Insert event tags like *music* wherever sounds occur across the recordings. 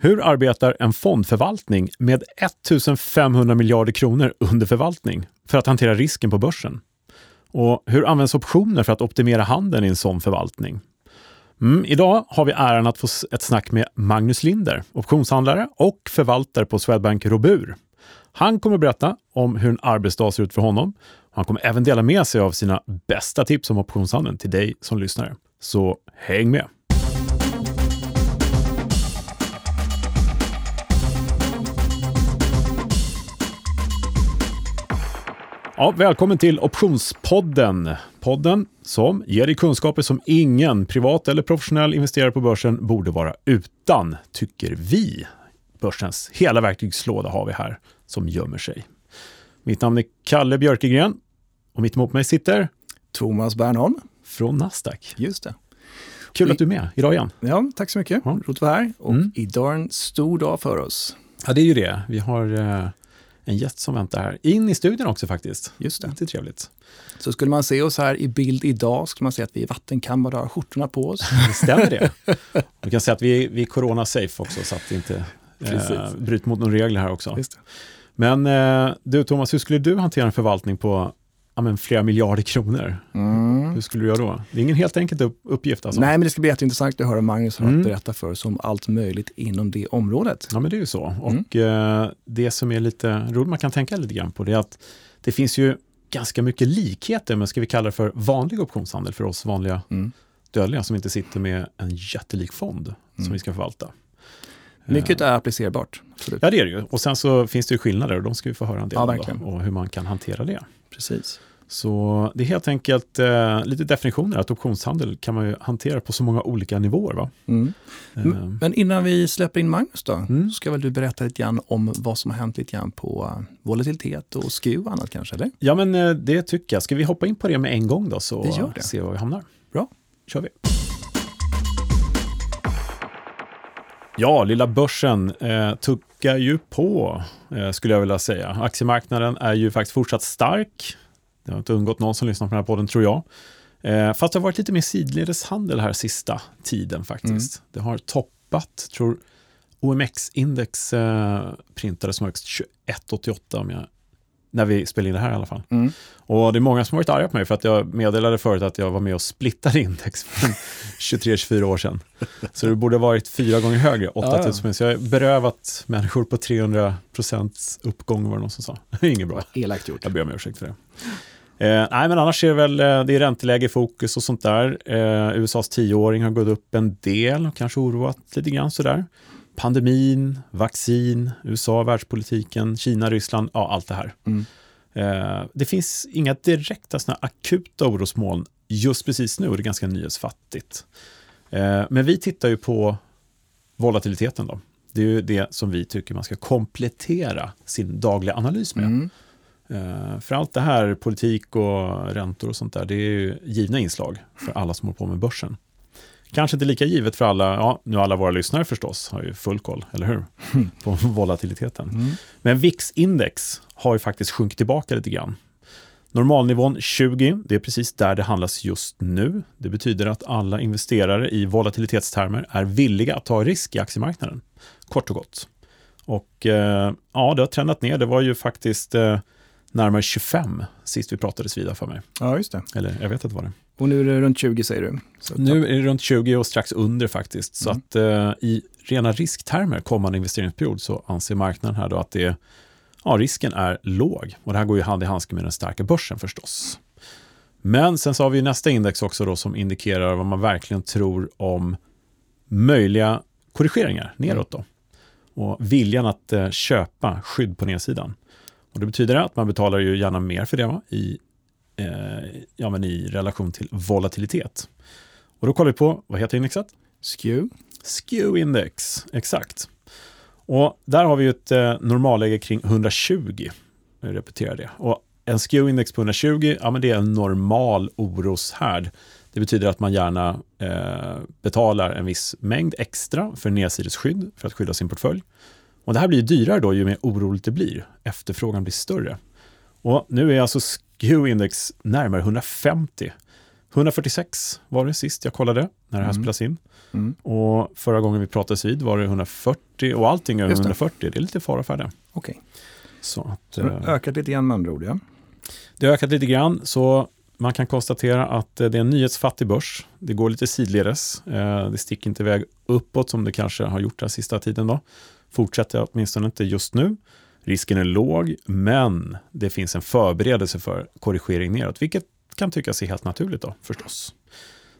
Hur arbetar en fondförvaltning med 1500 miljarder kronor under förvaltning för att hantera risken på börsen? Och hur används optioner för att optimera handeln i en sån förvaltning? Mm, idag har vi äran att få ett snack med Magnus Linder, optionshandlare och förvaltare på Swedbank Robur. Han kommer berätta om hur en arbetsdag ser ut för honom. Han kommer även dela med sig av sina bästa tips om optionshandeln till dig som lyssnare. Så häng med! Ja, välkommen till Optionspodden. Podden som ger dig kunskaper som ingen privat eller professionell investerare på börsen borde vara utan, tycker vi. Börsens hela verktygslåda har vi här som gömmer sig. Mitt namn är Kalle Björkegren och mitt emot mig sitter Thomas Bernholm. Från Nasdaq. Just det. Kul att du är med idag igen. Ja, tack så mycket. Ja. Roligt att vara här. Och mm. idag är en stor dag för oss. Ja, det är ju det. Vi har eh, en gäst som väntar här. In i studion också faktiskt. Just det. Är trevligt. Så skulle man se oss här i bild idag skulle man se att vi är vattenkammade och har skjortorna på oss. *laughs* Det stämmer det. Vi kan säga att vi, vi är corona-safe också så att det inte eh, bryter mot några regler här också. Men eh, du Thomas, hur skulle du hantera en förvaltning på ja, men flera miljarder kronor. Mm. Hur skulle du göra då? Det är ingen helt enkelt upp, uppgift. Alltså. Nej, men det ska bli jätteintressant att höra Magnus mm. berätta för oss om allt möjligt inom det området. Ja, men det är ju så. Mm. Och eh, det som är lite roligt, man kan tänka lite grann på, det är att det finns ju ganska mycket likheter med, ska vi kalla det för vanlig optionshandel för oss vanliga mm. dödliga som inte sitter med en jättelik fond som mm. vi ska förvalta. Mycket är applicerbart. Absolut. Ja, det är det ju. Och sen så finns det ju skillnader och de ska vi få höra en del ja, om och hur man kan hantera det. Precis. Så det är helt enkelt eh, lite definitioner, att optionshandel kan man ju hantera på så många olika nivåer. Va? Mm. Uh. Men innan vi släpper in Magnus då, mm. ska väl du berätta lite grann om vad som har hänt lite grann på uh, volatilitet och SKU och annat kanske? Eller? Ja, men uh, det tycker jag. Ska vi hoppa in på det med en gång då, så det det. se var vi hamnar? Bra. kör vi. Ja, lilla börsen eh, tuckar ju på, eh, skulle jag vilja säga. Aktiemarknaden är ju faktiskt fortsatt stark. Det har inte undgått någon som lyssnar på den här podden, tror jag. Eh, fast det har varit lite mer sidledeshandel här sista tiden faktiskt. Mm. Det har toppat, tror OMX-index eh, printade som högst 21,88 om jag när vi spelade in det här i alla fall. Mm. Och det är många som har varit arga på mig för att jag meddelade förut att jag var med och splittade index för 23-24 *laughs* år sedan. Så det borde ha varit fyra gånger högre, 8000 ja, ja. Så jag har berövat människor på 300 procents uppgång var det någon som sa. Det *laughs* är inget bra. Elakt gjort. Jag ber om ursäkt för det. Eh, nej, men annars är det väl eh, det är ränteläge i fokus och sånt där. Eh, USAs tioåring har gått upp en del och kanske oroat lite grann sådär. Pandemin, vaccin, USA, världspolitiken, Kina, Ryssland, ja allt det här. Mm. Eh, det finns inga direkta såna akuta orosmoln just precis nu och det är ganska nyhetsfattigt. Eh, men vi tittar ju på volatiliteten då. Det är ju det som vi tycker man ska komplettera sin dagliga analys med. Mm. Eh, för allt det här, politik och räntor och sånt där, det är ju givna inslag för alla som håller på med börsen. Kanske inte lika givet för alla, ja, nu alla våra lyssnare förstås har ju full koll, eller hur? På volatiliteten. Mm. Men VIX-index har ju faktiskt sjunkit tillbaka lite grann. Normalnivån 20, det är precis där det handlas just nu. Det betyder att alla investerare i volatilitetstermer är villiga att ta risk i aktiemarknaden. Kort och gott. Och eh, ja, det har trendat ner. Det var ju faktiskt eh, närmare 25 sist vi pratades vidare för mig. Ja, just det. Eller jag vet att det var det. Och nu är det runt 20 säger du? Så nu är det runt 20 och strax under faktiskt. Så mm. att eh, i rena risktermer kommande investeringsperiod så anser marknaden här då att det, ja, risken är låg. Och det här går ju hand i handske med den starka börsen förstås. Men sen så har vi nästa index också då som indikerar vad man verkligen tror om möjliga korrigeringar neråt då. Och viljan att eh, köpa skydd på nedsidan. Och det betyder att man betalar ju gärna mer för det va? I, eh, ja, men i relation till volatilitet. Och då kollar vi på, vad heter indexet? SKEW. SKEW-index, exakt. Och där har vi ju ett eh, normalläge kring 120. Jag repeterar det. Och en SKEW-index på 120, ja men det är en normal oroshärd. Det betyder att man gärna eh, betalar en viss mängd extra för nedsidesskydd för att skydda sin portfölj. Och det här blir dyrare då ju mer oroligt det blir. Efterfrågan blir större. Och nu är alltså SKEW-index närmare 150, 146 var det sist jag kollade när det här Mm. spelas in. Mm. Och förra gången vi pratades vid var det 140 och allting över Just det. 140. Det är lite fara. Okej, Så att, det har eh, ökat lite grann med andra ord. Ja. det har ökat lite grann, så man kan konstatera att eh, det är en nyhetsfattig börs. Det går lite sidledes. Eh, Det sticker inte iväg uppåt som det kanske har gjort den sista tiden. Då. Fortsätter åtminstone inte just nu. Risken är låg, men det finns en förberedelse för korrigering neråt, vilket kan tyckas är helt naturligt då, förstås.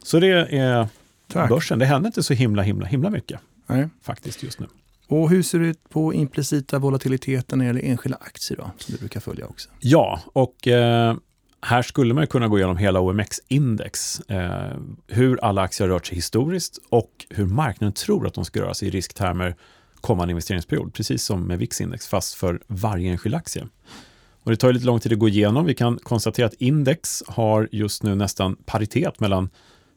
Så det är Tack. börsen. Det händer inte så himla, himla, himla mycket Nej. faktiskt just nu. Och hur ser det ut på implicita volatiliteten när det gäller enskilda aktier då, som du brukar följa också? Ja, och eh, här skulle man kunna gå igenom hela OMX-index. Eh, hur alla aktier har rört sig historiskt och hur marknaden tror att de ska röra sig i risktermer kommande investeringsperiod. Precis som med VIX-index, fast för varje enskild aktie. Och det tar lite lång tid att gå igenom. Vi kan konstatera att index har just nu nästan paritet mellan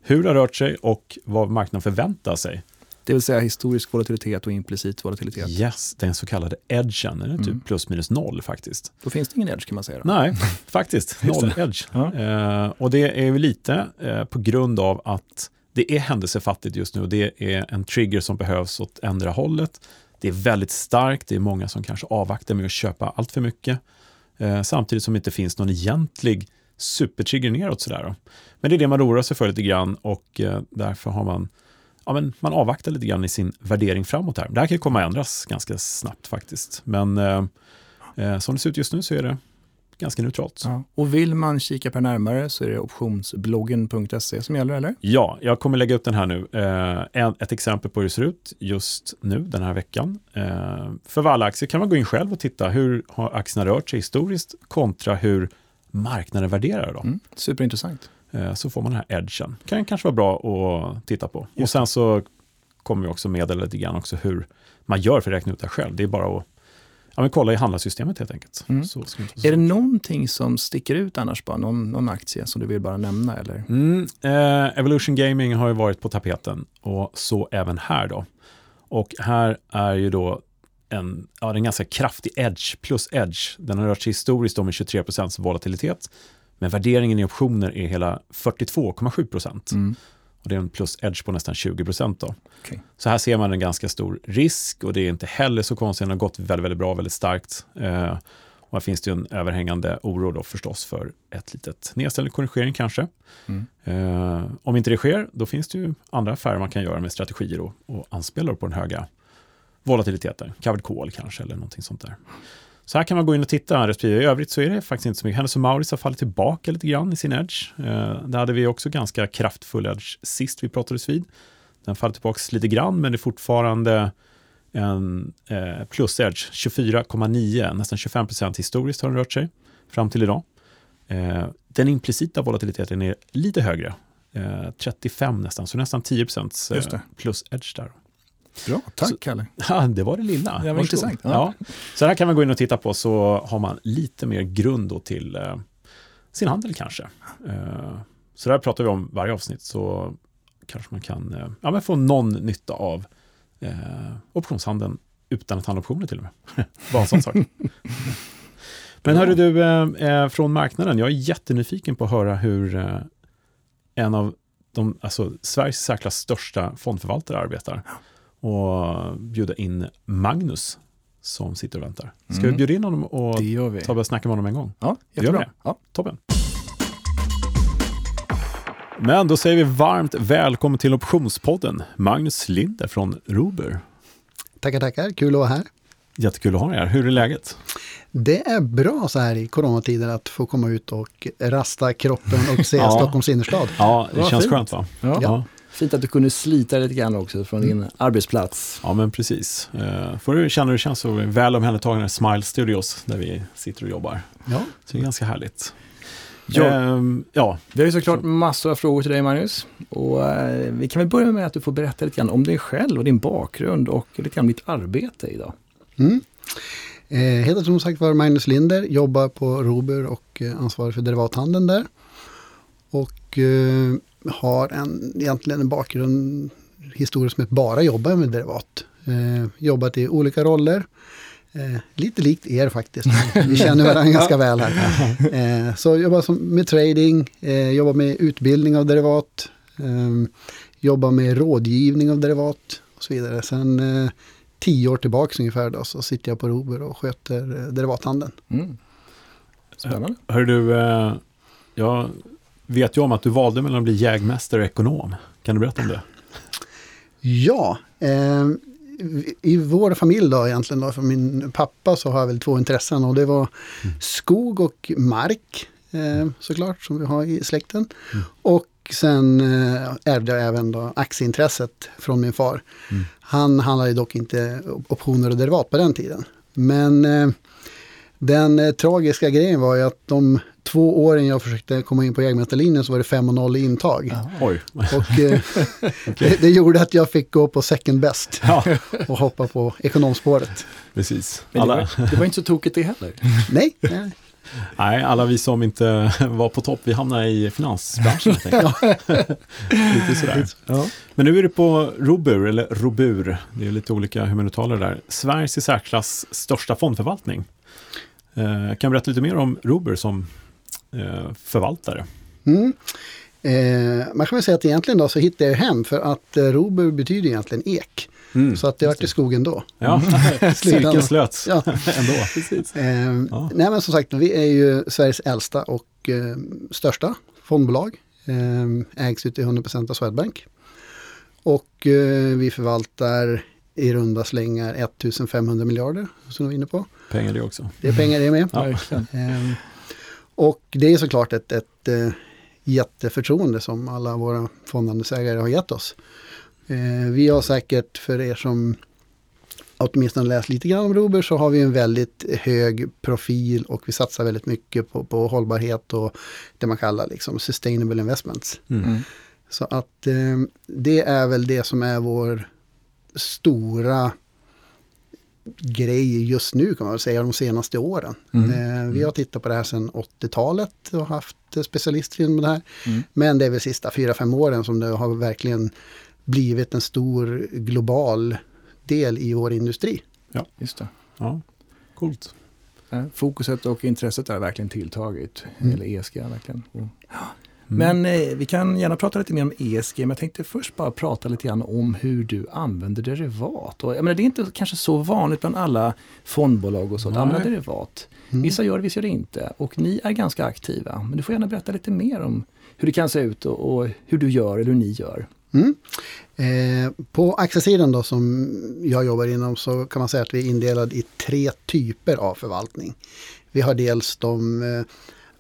hur det har rört sig och vad marknaden förväntar sig. Det vill säga historisk volatilitet och implicit volatilitet. Yes, den så kallade edgen, den är typ Mm. plus minus noll faktiskt. Då finns det ingen edge kan man säga. Då. Nej, *laughs* faktiskt. Noll edge. Ja. Eh, och det är ju lite eh, på grund av att det är händelsefattigt just nu och det är en trigger som behövs åt ändra hållet. Det är väldigt starkt, det är många som kanske avvaktar med att köpa allt för mycket. Eh, samtidigt som det inte finns någon egentlig supertrigger neråt sådär. Då. Men det är det man oroar sig för lite grann och eh, därför har man Ja, men man avvaktar lite grann i sin värdering framåt här. Det här kan ju komma att ändras ganska snabbt faktiskt. Men eh, eh, som det ser ut just nu så är det ganska neutralt. Ja. Och vill man kika på närmare så är det optionsbloggen.se som gäller, eller? Ja, jag kommer lägga upp den här nu. Eh, ett exempel på hur det ser ut just nu den här veckan. Eh, för alla aktier kan man gå in själv och titta hur har aktierna rört sig historiskt kontra hur marknaden värderar dem. Mm. Superintressant. Eh, så får man den här edgen. Kan kanske vara bra att titta på. Och Just sen så kommer vi också meddela lite grann också hur man gör för att räkna ut det själv. Det är bara att ja, men kolla i handlarsystemet helt enkelt. Mm. Så vara så Är det någonting som sticker ut annars bara? Någon, någon aktie som du vill bara nämna eller? Mm, eh, Evolution Gaming har ju varit på tapeten och så även här då. Och här är ju då en, ja, en ganska kraftig edge plus edge. Den har rört sig historiskt då med 23% volatilitet. Men värderingen i optioner är hela 42,7 procent. Mm. Och det är en plus edge på nästan 20 procent då. Okej. Så här ser man en ganska stor risk och det är inte heller så konstigt. Den har gått väldigt, väldigt bra, väldigt starkt. Eh, och här finns det en överhängande oro då förstås för ett litet nedställning korrigering kanske. Mm. Eh, om inte det sker, då finns det ju andra affärer man kan göra med strategier och, och anspelar på den höga volatiliteten. Covered call kanske eller någonting sånt där. Så här kan man gå in och titta. Respektive i övrigt så är det faktiskt inte så mycket. Hennes och Mauritz har fallit tillbaka lite grann i sin edge. Eh, där hade vi också ganska kraftfull edge sist vi pratades vid. Den faller tillbaka lite grann, men det är fortfarande en eh, plus-edge. 24,9, nästan 25 procent historiskt har den rört sig fram till idag. Eh, den implicita volatiliteten är lite högre, eh, 35 nästan, så nästan 10 procent Just eh, det. plus-edge där. Bra, tack Så- Kalle. *laughs* Ja, det var det lilla. Det var intressant, ja. Ja. Så här kan man gå in och titta på så har man lite mer grund då till eh, sin handel kanske. Eh, så där pratar vi om varje avsnitt så kanske man kan eh, ja, men få någon nytta av eh, optionshandeln utan att handla optioner till och med. *laughs* Bara en sån sak. *laughs* Men hörru du, eh, eh, från marknaden, jag är jättenyfiken på att höra hur eh, en av de, alltså Sveriges särskilt största fondförvaltare arbetar och bjuda in Magnus som sitter och väntar. Ska Mm. vi bjuda in honom och gör ta och snacka med honom en gång? Ja, Gör jättebra. vi det? Ja. Toppen. Men då säger vi varmt välkommen till Optionspodden, Magnus Linder från Ruber. Tackar, tackar. Kul att vara här. Jättekul att ha dig här. Hur är läget? Det är bra så här i coronatider att få komma ut och rasta kroppen och se *laughs* Ja. Stockholms innerstad. Ja, det Vad känns fint. skönt va? Ja. Ja. Fint att du kunde slita lite grann också från din arbetsplats. Ja, men precis. Uh, får du känna hur det känns så väl omhändertagna Smile Studios där vi sitter och jobbar. Ja. Så det är ganska härligt. Ja. Ehm, ja, Vi har ju såklart massor av frågor till dig Magnus. Och eh, vi kan väl börja med att du får berätta lite grann om dig själv och din bakgrund och lite grann om ditt arbete idag. Mm. Eh, heter som sagt var Magnus Linder, jobbar på Robur och eh, ansvarar för derivathandeln där. Och eh, har en, egentligen en bakgrund historiskt med att bara jobba med derivat. Eh, jobbat i olika roller. Eh, lite likt er faktiskt. *laughs* Vi känner varandra ganska väl här. Eh, så jobbar som, med trading, eh, jobbar med utbildning av derivat, eh, jobbar med rådgivning av derivat och så vidare. Sen eh, tio år tillbaka ungefär då, så sitter jag på Rober och sköter eh, derivathandeln. Mm. Spännande. Hör du, eh, jag vet ju om att du valde mellan att bli jägmästare och ekonom. Kan du berätta om det? Ja, eh, i vår familj då egentligen då, för min pappa så har jag väl två intressen och det var skog och mark eh, såklart som vi har i släkten. Och sen eh, ärvde jag även då aktieintresset från min far. Han handlade dock inte optioner och derivat på den tiden. Men eh, den eh, tragiska grejen var ju att de två åren jag försökte komma in på jägmästarlinjen så var det 5 och 0 i intag. Oj. Och eh, *laughs* *laughs* det, det gjorde att jag fick gå på second best *laughs* Ja, och hoppa på ekonomspåret. precis. Men det, var, det var inte så tokigt det heller. Nej, nej. nej, alla vi som inte var på topp, vi hamnade i finansbranschen. lite sådär. Ja. Men nu är du på Robur, eller Robur, det är lite olika hur man uttalar det där. Sveriges i särklass största fondförvaltning. Eh, kan du berätta lite mer om Robur som förvaltare? Mm. Eh, man kan väl säga att egentligen då så hittade jag hem för att eh, Robur betyder egentligen ek. Så att det vart i skogen då. Ja, *laughs* cirkeln slöts Ja. ändå. Precis. Eh, Ja. Nej men som sagt, vi är ju Sveriges äldsta och eh, största fondbolag. Eh, ägs ut till 100% av Swedbank. Och eh, vi förvaltar i runda slängar 1500 miljarder som vi är inne på. Pengar det också. Det är pengar det med. Ja. Och det är såklart ett, ett eh, jätteförtroende som alla våra fondandelsägare har gett oss. Eh, vi har säkert, för er som åtminstone läst lite grann om Robur, så har vi en väldigt hög profil och vi satsar väldigt mycket på, på hållbarhet och det man kallar liksom sustainable investments. Mm. Mm. Så att eh, det är väl det som är vår stora grej just nu kan man väl säga de senaste åren. Mm. Eh, vi har tittat på det här sedan 80-talet och haft specialister inom det här. Mm. Men det är väl sista 4-5 åren som det har verkligen blivit en stor global del i vår industri. Just det. Ja, coolt. Eh, Fokuset och intresset har verkligen tilltagit. Mm. Eller ESG verkligen. Och, Men eh, vi kan gärna prata lite mer om ESG, men jag tänkte först bara prata lite grann om hur du använder derivat. Och, jag menar, det är inte kanske så vanligt bland alla fondbolag och så att använda derivat. Mm. Vissa gör det, vissa gör det inte. Och ni är ganska aktiva. Men du får gärna berätta lite mer om hur det kan se ut och, och hur du gör eller hur ni gör. Mm. Eh, på aktiesidan då som jag jobbar inom så kan man säga att vi är indelade i tre typer av förvaltning. Vi har dels de eh,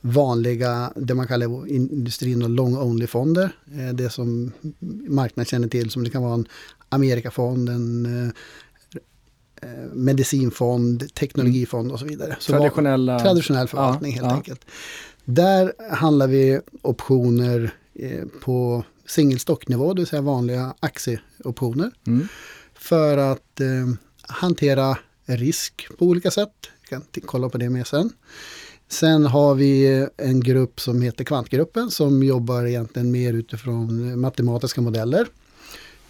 vanliga, det man kallar industrin och long only-fonder. Eh, det som marknaden känner till som det kan vara en Amerikafond, en eh, eh, medicinfond, teknologifond och så vidare. Så Traditionella... traditionell förvaltning helt ja. enkelt. Där handlar vi optioner på singelstocknivå, det vill säga vanliga aktieoptioner. Mm. För att eh, hantera risk på olika sätt. Vi kan kolla på det mer sen. Sen har vi en grupp som heter Kvantgruppen som jobbar egentligen mer utifrån matematiska modeller.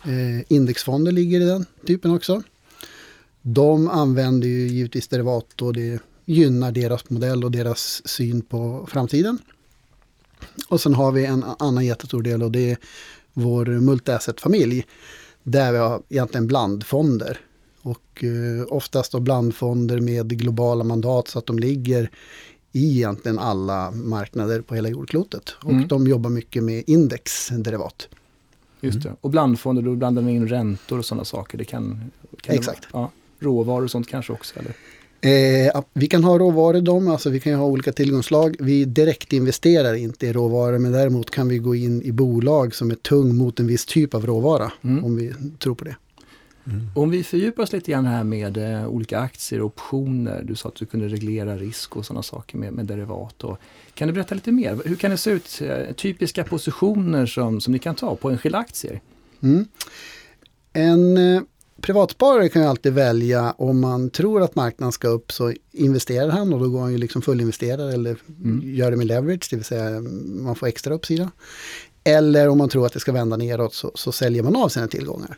Eh, indexfonder ligger i den typen också. De använder ju givetvis derivat och det gynnar deras modell och deras syn på framtiden. Och sen har vi en annan jättestor del och det är vår multi-asset-familj. Där vi har egentligen blandfonder. Och eh, oftast då blandfonder med globala mandat så att de ligger i egentligen alla marknader på hela jordklotet. Och Mm. de jobbar mycket med indexderivat. Just det. Och blandfonder, då blandar man in räntor och sådana saker. Det kan, kan Exakt. Det, ja, råvaror och sånt kanske också? Eller? Eh, vi kan ha råvaror i dem, alltså vi kan ha olika tillgångslag. Vi direktinvesterar inte i råvaror men däremot kan vi gå in i bolag som är tung mot en viss typ av råvara. Mm. Om vi tror på det. Om vi fördjupar oss lite grann här med eh, olika aktier och optioner. Du sa att du kunde reglera risk och sådana saker med, med derivat. Och, kan du berätta lite mer? Hur kan det se ut? Eh, typiska positioner som, som ni kan ta på enskilda aktier? Mm. En eh, privatsparare kan ju alltid välja om man tror att marknaden ska upp så investerar han och då går han ju liksom fullinvesterare eller Mm. gör det med leverage, det vill säga mm, man får extra uppsida. Eller om man tror att det ska vända neråt så, så säljer man av sina tillgångar.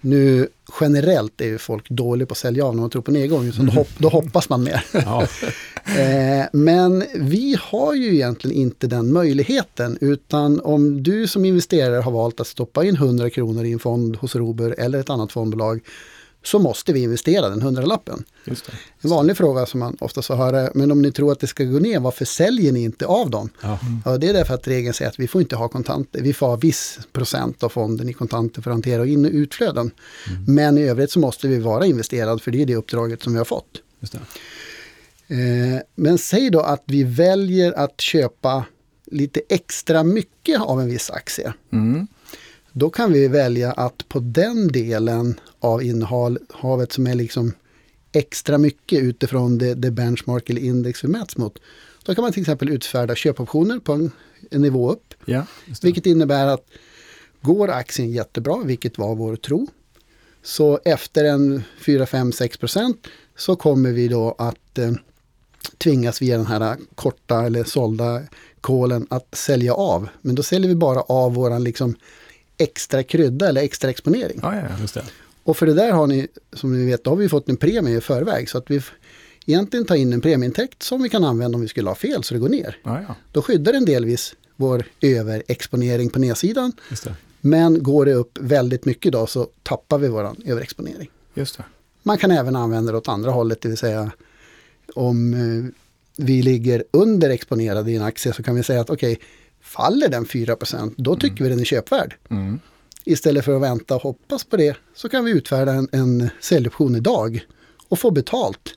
Nu generellt är ju folk dåliga på att sälja av när man tror på nedgång, så då, hopp, då hoppas man mer. *laughs* Ja. *laughs* Eh, men vi har ju egentligen inte den möjligheten, utan om du som investerare har valt att stoppa in 100 kronor i en fond hos Robur eller ett annat fondbolag, så måste vi investera den hundralappen. Just det. En vanlig fråga som man ofta får höra, men om ni tror att det ska gå ner, varför säljer ni inte av dem? Ja. Ja, det är därför att regeln säger att vi får inte ha kontanter. Vi får ha viss procent av fonden i kontanter för att hantera in och utflöden. Men i övrigt så måste vi vara investerad, för det är det uppdraget som vi har fått. Eh, men säg då att vi väljer att köpa lite extra mycket av en viss aktie. Mm. Då kan vi välja att på den delen av innehavet som är liksom extra mycket utifrån det, det benchmark eller index vi mäts mot. Då kan man till exempel utfärda köpoptioner på en, en nivå upp. Ja. Vilket innebär att går aktien jättebra, vilket var vår tro, så efter en 4, 5, 6 procent så kommer vi då att eh, tvingas via den här korta eller sålda kolen att sälja av. Men då säljer vi bara av våran liksom extra krydda eller extra exponering. Ja, ja. Just det. Och för det där har ni, som ni vet, då har vi fått en premie i förväg. Så att vi egentligen tar in en premieintäkt som vi kan använda om vi skulle ha fel så det går ner. ja, ja. Då skyddar den delvis vår överexponering på nedsidan. Men går det upp väldigt mycket då så tappar vi våran överexponering. Just det. Man kan även använda det åt andra hållet, det vill säga om eh, vi ligger underexponerade i en aktie så kan vi säga att okej, faller den 4% då tycker vi den är köpvärd. Mm. Istället för att vänta och hoppas på det så kan vi utfärda en, en säljoption idag och få betalt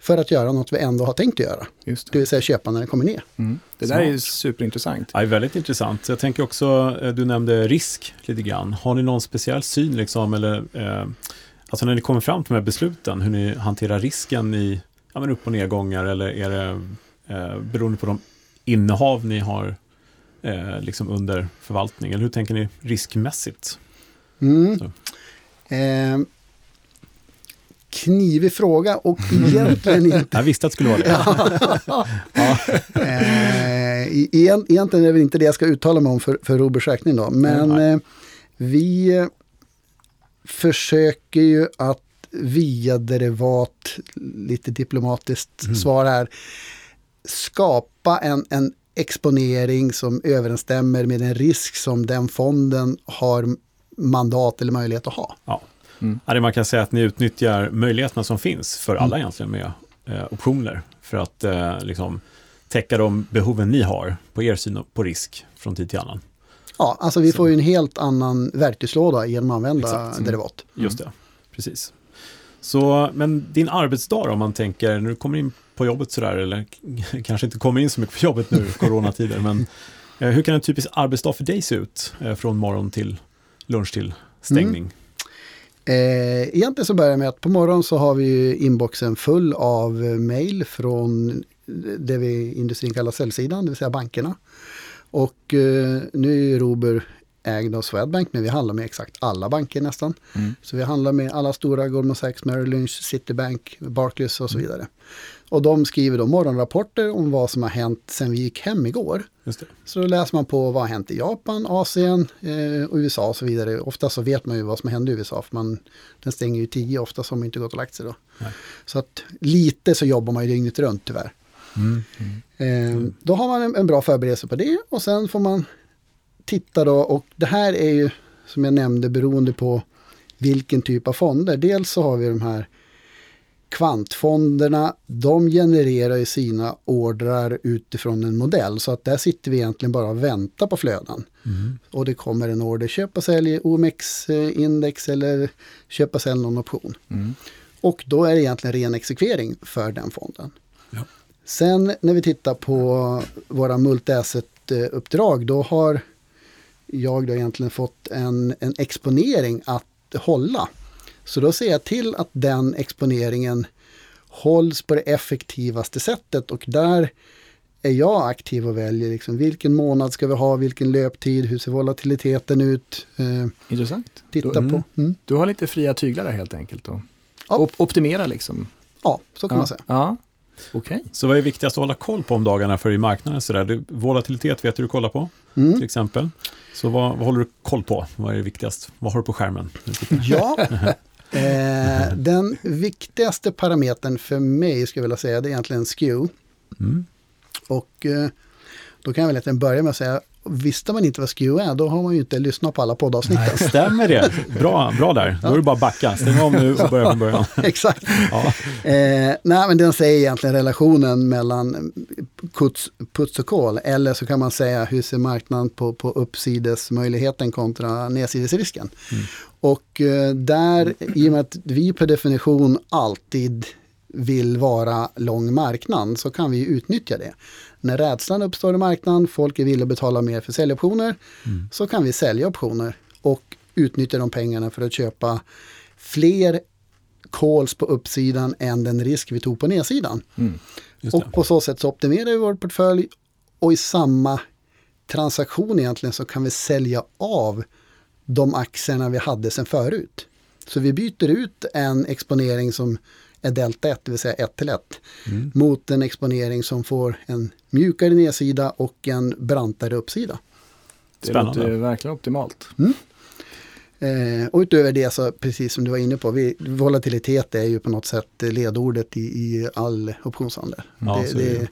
för att göra något vi ändå har tänkt att göra. Just Det det. vill säga köpa när den kommer ner. Mm. Det där Smart. är ju superintressant. Ja, är väldigt intressant. Jag tänker också, eh, du nämnde risk lite grann. Har ni någon speciell syn liksom, eller eh, alltså när ni kommer fram till de här besluten, hur ni hanterar risken i ja, men upp och nedgångar eller är det eh, beroende på de innehav ni har eh, liksom under förvaltning? Eller hur tänker ni riskmässigt? Mm. Eh, knivig fråga och *laughs* egentligen inte Jag visste att det skulle vara det. *laughs* Eh, e- egent- egentligen är det väl inte det jag ska uttala mig om för, för Roberts räkning då. Men eh, vi eh, försöker ju att via derivat, lite diplomatiskt Mm. svar här, skapa en, en exponering som överensstämmer med den risk som den fonden har mandat eller möjlighet att ha. Ja. Mm. Ja, man kan säga att ni utnyttjar möjligheterna som finns för alla egentligen med eh, optioner för att eh, liksom, täcka de behoven ni har på er syn på risk från tid till annan. Ja, alltså vi Så. får ju en helt annan verktygslåda genom att använda Exakt. Mm. derivat. Just det, precis. Så, men din arbetsdag om man tänker, när du kommer in på jobbet sådär, eller *laughs* kanske inte kommer in så mycket på jobbet nu, *laughs* coronatider, men eh, hur kan en typisk arbetsdag för dig se ut eh, från morgon till lunch till stängning? Eh, egentligen så börjar med att på morgonen så har vi ju inboxen full av eh, mejl från det vi i industrin kallar säljsidan, det vill säga bankerna. Och eh, nu är ju Robur ägd av Swedbank, men vi handlar med exakt alla banker nästan. Mm. Så vi handlar med alla stora Goldman Sachs, Merrill Lynch, Citibank, Barclays och så vidare. Och de skriver då morgonrapporter om vad som har hänt sen vi gick hem igår. Så då läser man på vad har hänt i Japan, Asien eh, och USA och så vidare. Ofta så vet man ju vad som hände i USA för man, den stänger ju tio, ofta man inte gått och lagt sig då. Nej. Så att lite så jobbar man ju dygnet runt tyvärr. Mm. Eh, Då har man en, en bra förberedelse på det och sen får man titta då och det här är ju som jag nämnde beroende på vilken typ av fonder. Dels så har vi de här kvantfonderna, de genererar ju sina ordrar utifrån en modell så att där sitter vi egentligen bara och väntar på flöden. Mm. Och det kommer en order, köpa sälj OMX-index eller köpa sälj någon option. Mm. Och då är det egentligen ren exekvering för den fonden. Ja. Sen när vi tittar på våra multi-asset-uppdrag, då har jag då egentligen fått en, en exponering att hålla. Så då ser jag till att den exponeringen hålls på det effektivaste sättet och där är jag aktiv och väljer liksom vilken månad ska vi ha, vilken löptid, hur ser volatiliteten ut, eh, Intressant. titta Du, på. Mm. du har lite fria tyglar där helt enkelt. Och Ja. op- optimera liksom. Ja, så kan ja. man säga. Ja. Okej. Så vad är viktigast att hålla koll på om dagarna för i marknaden? Sådär? Du, volatilitet vet du du kollar på, Mm. till exempel. Så vad, vad håller du koll på? Vad är det viktigast? Vad har du på skärmen? Ja, *laughs* eh, den viktigaste parametern för mig skulle jag vilja säga det är egentligen SKEW. Mm. Och eh, då kan jag väl egentligen börja med att säga, visste man inte vad SKEW är, då har man ju inte lyssnat på alla poddavsnitten. Stämmer det? Bra, bra där. Då är det bara att backa. Stäng av nu och börja från början. *laughs* Exakt. Ja. Eh, nej, men den säger egentligen relationen mellan puts, puts och call. Eller så kan man säga hur ser marknaden på, på uppsidesmöjligheten kontra nedsidesrisken. Och eh, där, i och med att vi per definition alltid vill vara lång marknad så kan vi utnyttja det. När rädslan uppstår i marknaden, folk är villiga att betala mer för säljoptioner, så kan vi sälja optioner och utnyttja de pengarna för att köpa fler calls på uppsidan än den risk vi tog på nedsidan. Det. Och på så sätt så optimerar vi vår portfölj och i samma transaktion egentligen så kan vi sälja av de aktierna vi hade sedan förut. Så vi byter ut en exponering som är delta 1, det vill säga 1 till 1, mot en exponering som får en mjukare nedsida och en brantare uppsida. Det Spännande. låter verkligen optimalt. Eh, och utöver det så, precis som du var inne på, vi, volatilitet är ju på något sätt ledordet i, i all optionshandel. Ja, det, det det är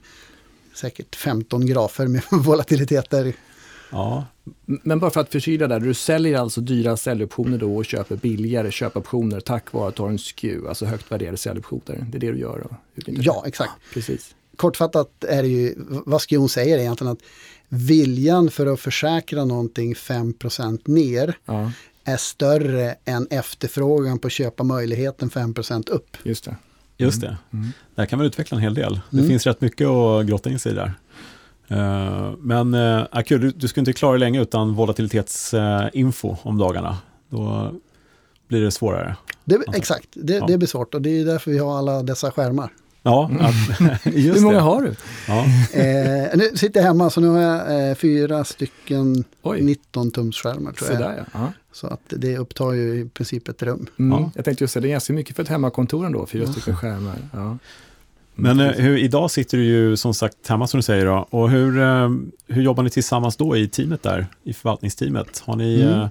säkert 15 grafer med *laughs* volatiliteter. Ja, Men bara för att förkyla där, du säljer alltså dyra säljoptioner då och köper billigare köpoptioner tack vare att du har en SKU, alltså högt värderade säljoptioner. Det är det du gör? Då. Ja, exakt. Precis. Kortfattat är det ju, vad Skion säger är egentligen att viljan för att försäkra någonting 5% ner Ja, är större än efterfrågan på att köpa möjligheten 5% upp. just det. just det. Där kan man utveckla en hel del. Det Mm. finns rätt mycket att grotta in sig i där. Eh, men uh, Akil, du, du skulle inte klara dig länge utan volatilitetsinfo om dagarna. Då blir det svårare. Det, Exakt, det, Ja. det blir svårt och det är därför vi har alla dessa skärmar. Ja, att, *laughs* *laughs* just Hur många det. har du? Ja. Eh, nu sitter jag hemma så nu har jag eh, fyra stycken Oj. 19 tums skärmar tror Så jag. där ja. ja. Så att det upptar ju i princip ett rum. Mm. Ja. Jag tänkte just säga, det är ganska mycket för ett hemmakontor ändå, fyra stycken skärmar. Ja. Men eh, hur, idag sitter du ju som sagt hemma som du säger då. Och hur, eh, hur jobbar ni tillsammans då i teamet där, i förvaltningsteamet? Har ni Mm. eh,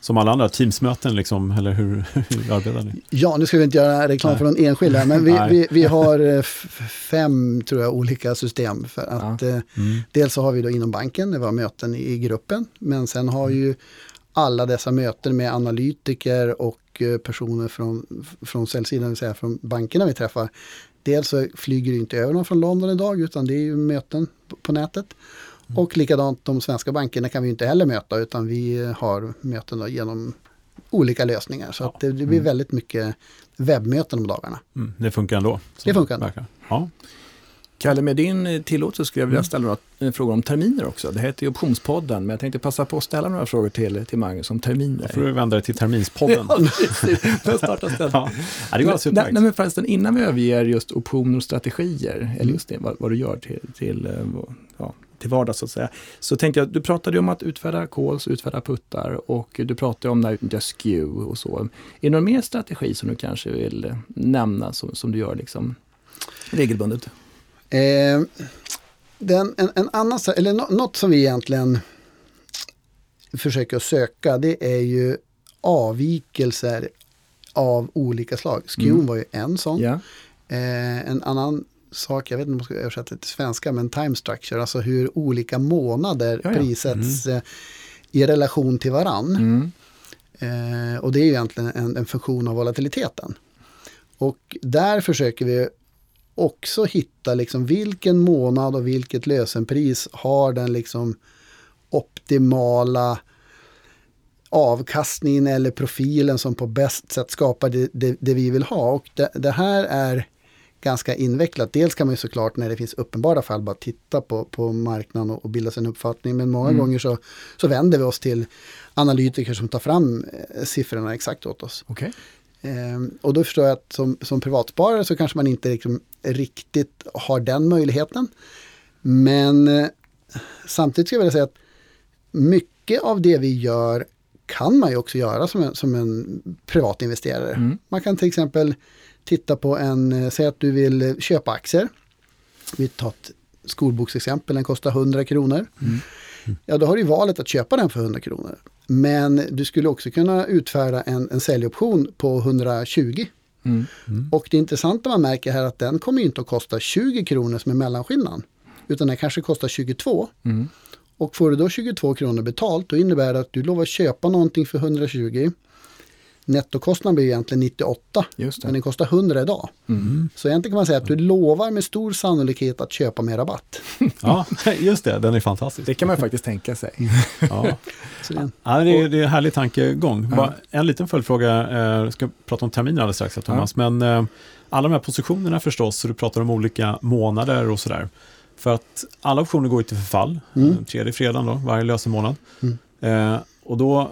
som alla andra teamsmöten liksom, eller hur, *laughs* hur arbetar ni? Ja, nu ska vi inte göra reklam Nej. för någon enskild här, men vi, *laughs* vi, vi har fem tror jag, olika system. För att, eh, Mm. Dels så har vi då inom banken, vi har möten i gruppen, men sen har ju alla dessa möten med analytiker och personer från, från säljsidan, det vill säga från bankerna vi träffar. Dels så flyger det inte över någon från London idag, utan det är ju möten på, nätet. Och likadant de svenska bankerna kan vi inte heller möta, utan vi eh, har möten genom olika lösningar. Så Ja. det, det blir väldigt mycket webbmöten om dagarna. Mm, det funkar ändå? Det funkar ändå. verkar. Ja. Kalle, med din eh, tillåtelse skulle jag vilja ställa några eh, frågor om terminer också. Det heter ju Optionspodden, men jag tänkte passa på att ställa några frågor till, till Magnus om terminer. Då får du vända dig till terminspodden. *laughs* Ja, precis. Den startar *laughs* stället. Ja, det går alldeles utmärkt. nej, men förresten, innan vi överger just optioner och strategier, Mm. eller just det, vad, vad du gör till, till, eh, ja, till vardags så att säga. Så tänkte jag, du pratade ju om att utfärda calls, utfärda puttar och du pratade om när utnyttja SKEW och så. Är det någon mer strategi som du kanske vill nämna som, som du gör liksom regelbundet? Eh, den, en, en annan, eller nå- något som vi egentligen försöker söka det är ju avvikelser av olika slag. Skun Mm. var ju en sån. Ja, Eh, en annan sak, jag vet inte om jag ska översätta det till svenska, men time structure, alltså hur olika månader Ja, ja. prissätts eh, i relation till varann. mm. Eh, och det är ju egentligen en, en funktion av volatiliteten. Och där försöker vi också hitta liksom vilken månad och vilket lösenpris har den liksom optimala avkastningen eller profilen som på bäst sätt skapar det, det, det vi vill ha. Och det, det här är ganska invecklat. Dels kan man ju såklart när det finns uppenbara fall bara titta på, på marknaden och, och bilda sig en uppfattning. Men många Mm. gånger så, så vänder vi oss till analytiker som tar fram eh, siffrorna exakt åt oss. okej. Ehm, och då förstår jag att som, som privatsparare så kanske man inte liksom riktigt har den möjligheten. Men eh, samtidigt ska jag vilja säga att mycket av det vi gör kan man ju också göra som en, som en privatinvesterare. Mm. Man kan till exempel titta på en, eh, säg att du vill eh, köpa aktier. vi tar ett skolboksexempel, den kostar 100 kronor. Mm. Ja, då har du valet att köpa den för 100 kronor. Men du skulle också kunna utfärda en, en säljoption på 120. Mm. Och det intressanta man märker här är att den kommer inte att kosta 20 kronor som är mellanskillnaden. Utan den kanske kostar 22. Mm. Och får du då 22 kronor betalt, då innebär det att du lovar köpa någonting för 120. Nettokostnaden blir egentligen 98, Just men det. den kostar 100 idag. Mm. Så egentligen kan man säga att du lovar med stor sannolikhet att köpa med rabatt. *laughs* Ja, just det, den är fantastisk. Det kan man faktiskt tänka sig. *laughs* Ja. Så det, Ja, det, är, det är en härlig tankegång. Bara en liten följdfråga, eh, jag ska prata om terminer alldeles strax, Thomas, men eh, alla de här positionerna förstås, så du pratar om olika månader och sådär. För att alla optioner går ju till förfall, Mm. tredje fredagen då, varje lösenmånad. Mm. Eh, och då eh,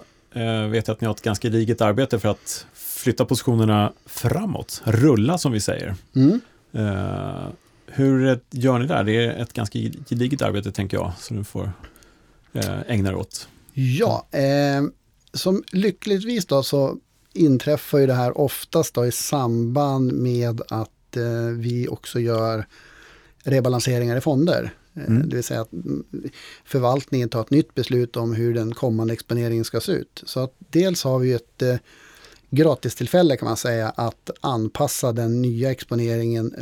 vet jag att ni har ett ganska gediget arbete för att flytta positionerna framåt, rulla som vi säger. mm. Eh, hur gör ni där? Det är ett ganska gediget arbete tänker jag, som du får eh, ägna dig åt. Ja, eh, som lyckligtvis då så inträffar ju det här oftast då i samband med att eh, vi också gör rebalanseringar i fonder. Eh, Mm. Det vill säga att mm, förvaltningen tar ett nytt beslut om hur den kommande exponeringen ska se ut. Så att dels har vi ett eh, gratistillfälle kan man säga att anpassa den nya exponeringen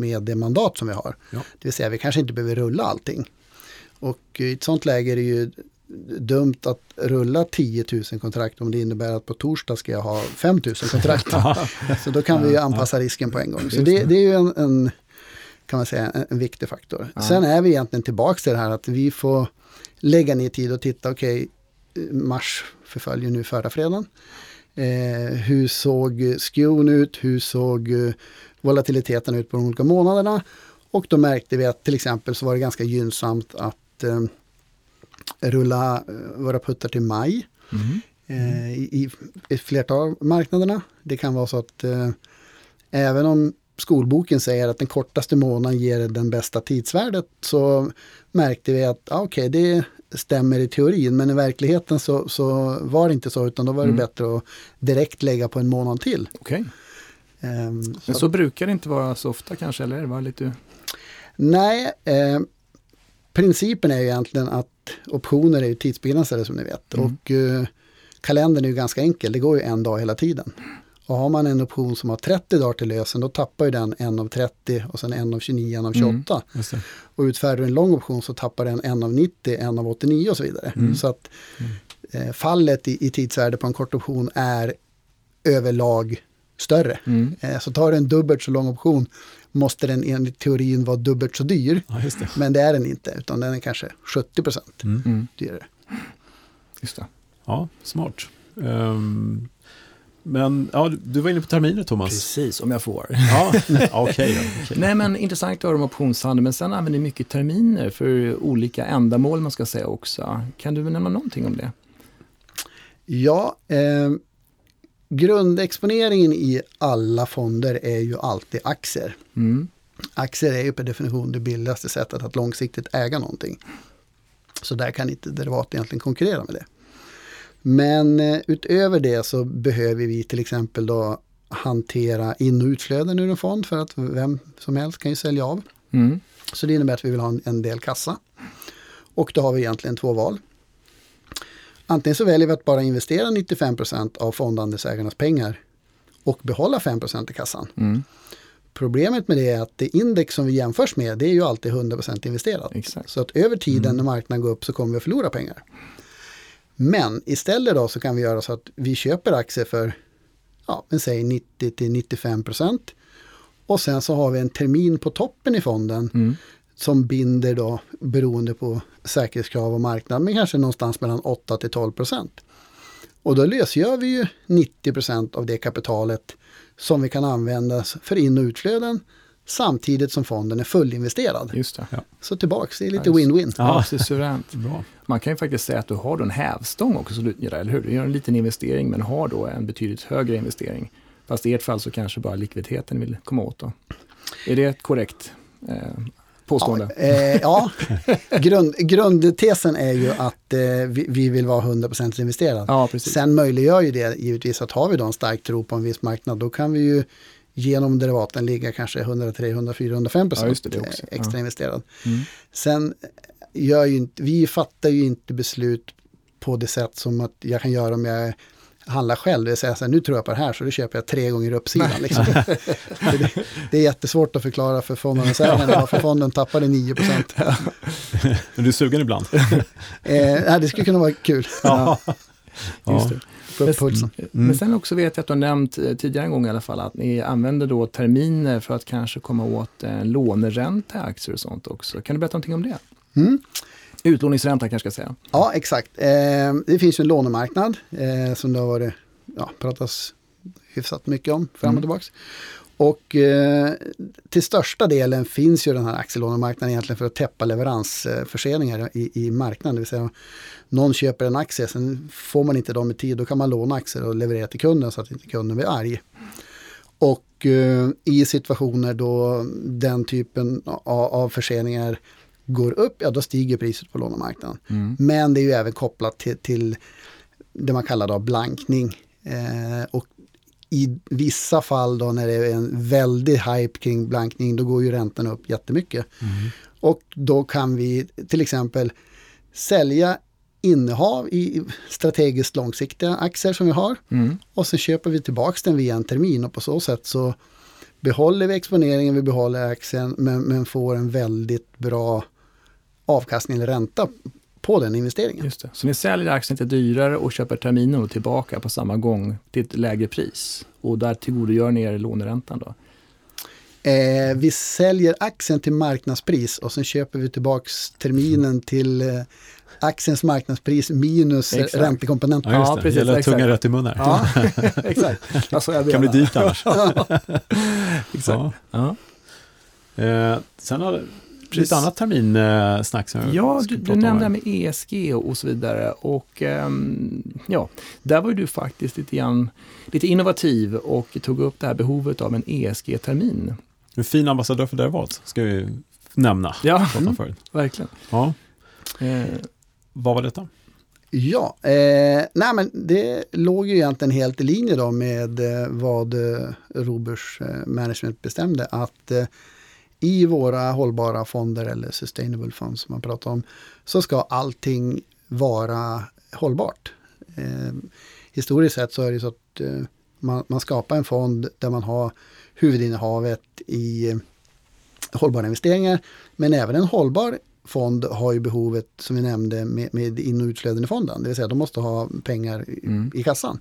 med det mandat som vi har. Ja. Det vill säga vi kanske inte behöver rulla allting. Och i ett sånt läge är det ju dumt att rulla 10 000 kontrakt om det innebär att på torsdag ska jag ha 5 000 kontrakt. *laughs* Så då kan vi ju anpassa risken på en gång. Så det, det är ju en, en kan man säga, en, en viktig faktor. Ja. Sen är vi egentligen tillbaka till det här att vi får lägga ner tid och titta, okej, mars förföljer nu förra fredagen. Eh, hur såg skewn ut? Hur såg eh, volatiliteten ut på de olika månaderna? Och då märkte vi att till exempel så var det ganska gynnsamt att eh, rulla eh, våra puttar till maj Mm. eh, i, i ett flertal marknaderna. Det kan vara så att eh, även om skolboken säger att den kortaste månaden ger den bästa tidsvärdet så märkte vi att ah, okej, det stämmer i teorin men i verkligheten så, så var det inte så utan då var det Mm. bättre att direkt lägga på en månad till. Okej, Ehm, men så så brukar det inte vara så ofta kanske, eller? Var lite... Nej, eh, principen är ju egentligen att optioner är ju tidsbegränsade som ni vet. Mm. Och eh, kalendern är ju ganska enkel, det går ju en dag hela tiden. Och har man en option som har 30 dagar till lösen, då tappar ju den en av 30 och sen en av 29, en av 28. Mm. Och utfärdar du en lång option så tappar den en av 90, en av 89 och så vidare. Mm. Så att eh, fallet i, i tidsvärde på en kort option är överlag större. Mm. Eh, så tar du en dubbelt så lång option måste den enligt teorin vara dubbelt så dyr. Ja, just det. Men det är den inte, utan den är kanske 70 procent Mm. Mm. dyrare. Just det. Ja, smart. Ehm, men ja, du var inne på terminer, Thomas. Precis, om jag får. Ja, *laughs* då. okej. Nej men intressant att höra om optionshandel, men sen använder ni mycket terminer för olika ändamål man ska säga också. Kan du nämna någonting om det? Ja, eh, grundexponeringen i alla fonder är ju alltid aktier. Mm. Aktier är ju per definition det billigaste sättet att långsiktigt äga någonting. Så där kan inte derivat egentligen konkurrera med det. Men eh, utöver det så behöver vi till exempel då hantera in och utflöden ur en fond för att vem som helst kan ju sälja av. Mm. Så det innebär att vi vill ha en, en del kassa. Och då har vi egentligen två val. Antingen så väljer vi att bara investera 95% av fondandelsägarnas pengar och behålla 5% i kassan. Mm. Problemet med det är att det index som vi jämförs med det är ju alltid 100% investerat. Exakt. Så att över tiden när marknaden går upp så kommer vi att förlora pengar. Men istället då så kan vi göra så att vi köper aktier för ja, men säg 90-95% och sen så har vi en termin på toppen i fonden Mm. som binder då beroende på säkerhetskrav och marknad men kanske någonstans mellan 8 till 12 procent. Och då lösgör vi ju 90 procent av det kapitalet som vi kan använda för in och utflöden samtidigt som fonden är fullinvesterad. Just det. Så tillbaks, det är lite Ja, win-win. Ja, det är suveränt. *laughs* Bra. Man kan ju faktiskt säga att du har då en hävstång också, så du gör, eller hur? Du gör en liten investering men har då en betydligt högre investering. Fast i ert fall så kanske bara likviditeten vill komma åt då. Är det ett korrekt eh, påstående? Ja, eh, ja. *laughs* Grund, grundtesen är ju att eh, vi, vi vill vara 100% investerad. Ja, precis. Sen möjliggör ju det givetvis att har vi då en stark tro på en viss marknad då kan vi ju genom derivaten ligga kanske 100, 300, 405 Ja, procent just det, det också. extra investerad. Mm. Sen gör ju inte, vi fattar ju inte beslut på det sätt som att jag kan göra om jag handlar själv. Det vill säga så här, nu tror jag på det här så då köper jag tre gånger uppsidan. Liksom. *laughs* Det, det är jättesvårt att förklara för fondhandelsägarna varför fonden tappade 9 procent. Men du är sugen ibland? Eh, det skulle kunna vara kul. Ja. Just upp pulsen. Men sen också vet jag att du har nämnt eh, tidigare en gång i alla fall att ni använder då terminer för att kanske komma åt eh, låneränta aktier och sånt också. Kan du berätta någonting om det? Mm. Utlåningsränta kanske jag ska säga. Ja, exakt. Eh, det finns ju en lånemarknad eh, som det har varit, ja, pratas hyfsat mycket om fram och Mm. tillbaks. Och eh, till största delen finns ju den här aktielånemarknaden egentligen för att täppa leveransförseningar i, i marknaden. Det vill säga någon köper en aktie, sen får man inte dem i tid, då kan man låna aktier och leverera till kunden så att inte kunden blir arg. Och eh, i situationer då den typen av, av förseningar går upp, ja då stiger priset på lånemarknaden. Men det är ju även kopplat till, till det man kallar då blankning. Eh, och i vissa fall då när det är en väldig hype kring blankning, då går ju räntan upp jättemycket. Och då kan vi till exempel sälja innehav i strategiskt långsiktiga aktier som vi har. Mm. Och så köper vi tillbaks den via en termin och på så sätt så behåller vi exponeringen, vi behåller aktien men, men får en väldigt bra avkastning eller ränta på den investeringen. Just det. Så ni säljer aktien lite dyrare och köper terminen tillbaka på samma gång till ett lägre pris. Och där tillgodogör ni er låneräntan då? Eh, vi säljer aktien till marknadspris och sen köper vi tillbaks terminen till eh, aktiens marknadspris minus Exakt. räntekomponenten. Ja, just Ja, det. precis, det gäller exakt. tunga rätt i mun här. Ja, *laughs* exakt. Alltså, jag Det kan bli dyrt annars. *laughs* Exakt. Ja. Ja. Eh, sen har det Precis. lite annat terminsnack som Ja, du, du nämnde det med ESG och så vidare. Och ehm, ja, där var ju du faktiskt lite, grann, lite innovativ och tog upp det här behovet av en ESG-termin. En fin ambassadör för derivat ska vi nämna. Ja, förut. verkligen. Ja. Eh, Vad var detta? Ja, eh, nej men det låg ju egentligen helt i linje då med eh, vad eh, Roburs eh, management bestämde att eh, i våra hållbara fonder eller sustainable funds som man pratar om så ska allting vara hållbart. Eh, historiskt sett så är det så att eh, man, man skapar en fond där man har huvudinnehavet i eh, hållbara investeringar men även en hållbar fond har ju behovet som vi nämnde med, med in och utflöden i fonden. Det vill säga de måste ha pengar i, Mm. i kassan.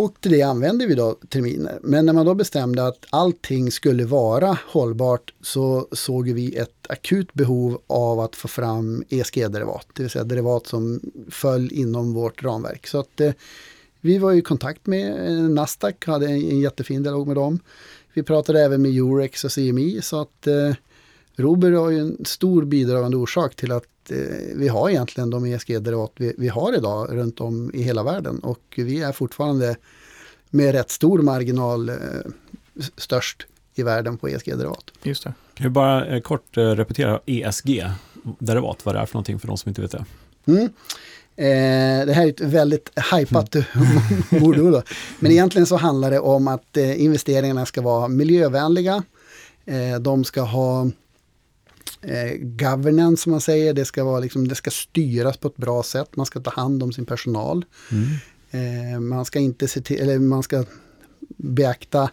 Och till det använde vi då terminer. Men när man då bestämde att allting skulle vara hållbart så såg vi ett akut behov av att få fram ESG-derivat. Det vill säga derivat som föll inom vårt ramverk. Så att eh, vi var i kontakt med Nasdaq, hade en, en jättefin dialog med dem. Vi pratade även med Eurex och CMI så att eh, Robur har ju en stor bidragande orsak till att eh, vi har egentligen de ESG-derivat vi, vi har idag runt om i hela världen och vi är fortfarande med rätt stor marginal eh, störst i världen på ESG-derivat. just det. Kan vi bara eh, kort eh, repetera ESG, derivat, vad det är för någonting för de som inte vet det. Mm. Eh, det här är ett väldigt hajpat *laughs* då. Men egentligen så handlar det om att eh, investeringarna ska vara miljövänliga. Eh, de ska ha eh, governance som man säger. Det ska, vara liksom, det ska styras på ett bra sätt. Man ska ta hand om sin personal. Eh, man ska inte se till, eller man ska beakta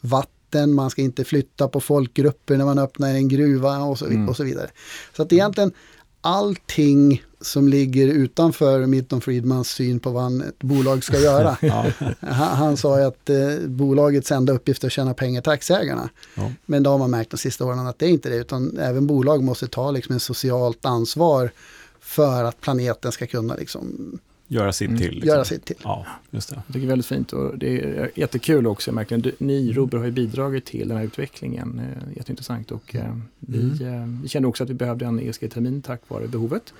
vatten, man ska inte flytta på folkgrupper när man öppnar en gruva och så, Mm. och så vidare. Så att egentligen allting som ligger utanför Milton Friedmans syn på vad ett bolag ska göra. *laughs* Ja. han, han sa ju att eh, bolagets enda uppgift är att tjäna pengar till aktieägarna. Ja. Men då har man märkt de sista åren att det är inte det, utan även bolag måste ta liksom en socialt ansvar för att planeten ska kunna liksom, Göra sitt Mm. till. Liksom. göra sitt till. Ja, just det. Jag tycker det är väldigt fint och det är jättekul också. Märkligen. Ni, Robur, har ju bidragit till den här utvecklingen. Eh, Jätteintressant och eh, vi, eh, vi kände också att vi behövde en ESG-termin tack vare behovet.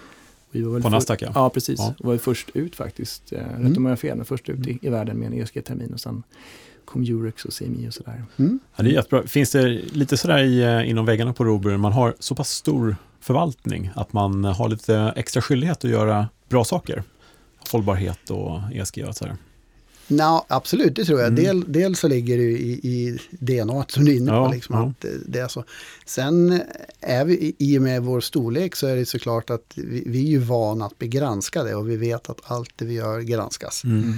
Vi var väl På Nasdaq, ja. Ja, precis. Ja. Vi var först ut faktiskt. Eh, Rätt Mm. om jag har fel, men först ut i, i världen med en ESG-termin och sen kom Eurex och CMI och sådär. Mm. Ja, det är jättebra. Finns det lite sådär i, inom väggarna på Robur, man har så pass stor förvaltning att man har lite extra skyldighet att göra bra saker? Hållbarhet och ESG och sådär. No, absolut, det tror jag. Mm. Del, dels så ligger det i, i DNA som du är inne på. Ja, liksom, ja. att det, det är så. Sen är vi, i och med vår storlek så är det såklart att vi, vi är ju vana att bli granskade och vi vet att allt det vi gör granskas. Mm.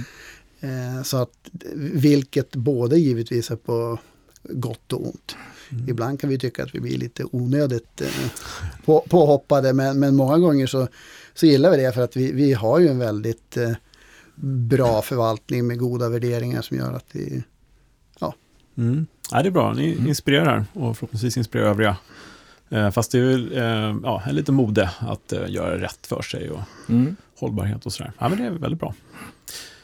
Eh, så att vilket både givetvis är på gott och ont. Mm. Ibland kan vi tycka att vi blir lite onödigt eh, på, påhoppade men, men många gånger så, så gillar vi det för att vi, vi har ju en väldigt eh, bra förvaltning med goda värderingar som gör att vi... Mm. Ja, det är bra, ni inspirerar och förhoppningsvis inspirerar övriga. Eh, fast det är väl eh, ja, en lite mode att eh, göra rätt för sig och Mm. hållbarhet och sådär. Ja, men det är väldigt bra.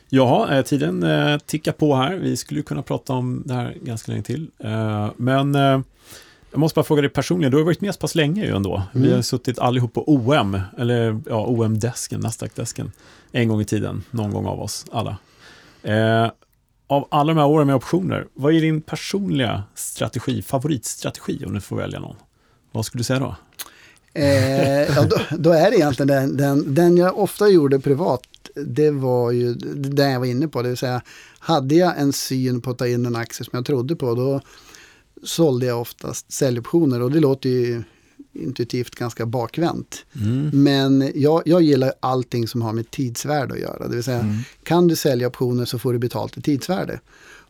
Ja, eh, tiden eh, tickar på här. Vi skulle ju kunna prata om det här ganska länge till. Eh, men eh, jag måste bara fråga dig personligen, du har varit med så pass länge ju ändå. Vi Mm. har suttit allihop på OM, eller ja, OM-desken, Nasdaq-desken, en gång i tiden, någon gång av oss alla. Eh, av alla de här åren med optioner, vad är din personliga strategi, favoritstrategi om du får välja någon? Vad skulle du säga då? Eh, ja, då, då är det egentligen den, den, den jag ofta gjorde privat. Det var ju det jag var inne på. Det vill säga, hade jag en syn på att ta in en aktie som jag trodde på, då sålde jag oftast säljoptioner. Och det låter ju intuitivt ganska bakvänt. Mm. Men jag, jag gillar allting som har med tidsvärde att göra. Det vill säga, Mm. kan du sälja optioner så får du betalt i tidsvärde.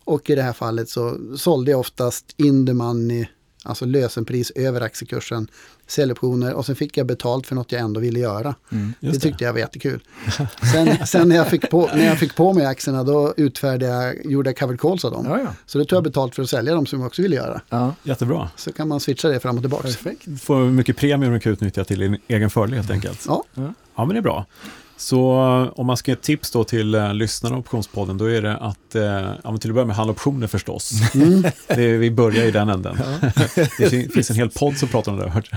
Och i det här fallet så sålde jag oftast in the money, alltså lösenpris över aktiekursen, säljoptioner och sen fick jag betalt för något jag ändå ville göra. Mm. Det tyckte jag var jättekul. *laughs* Sen, sen när, jag fick på, när jag fick på mig aktierna då utfärdade jag, gjorde jag covered calls av dem. Ja, ja. Så då tog jag betalt för att sälja dem som jag också ville göra. ja. Jättebra. Så kan man switcha det fram och tillbaka. Perfekt. Får mycket premium du kan utnyttja till din egen fördel helt enkelt. Ja. Ja, men det är bra. Så eh, om man ska ge ett tips då till uh, lyssnarna av Optionspodden, då är det att, uh, ja, till att börja med handla optioner förstås. Mm. *laughs* Det, vi börjar i den änden. *laughs* det fin- finns en hel podd som pratar om det, hört.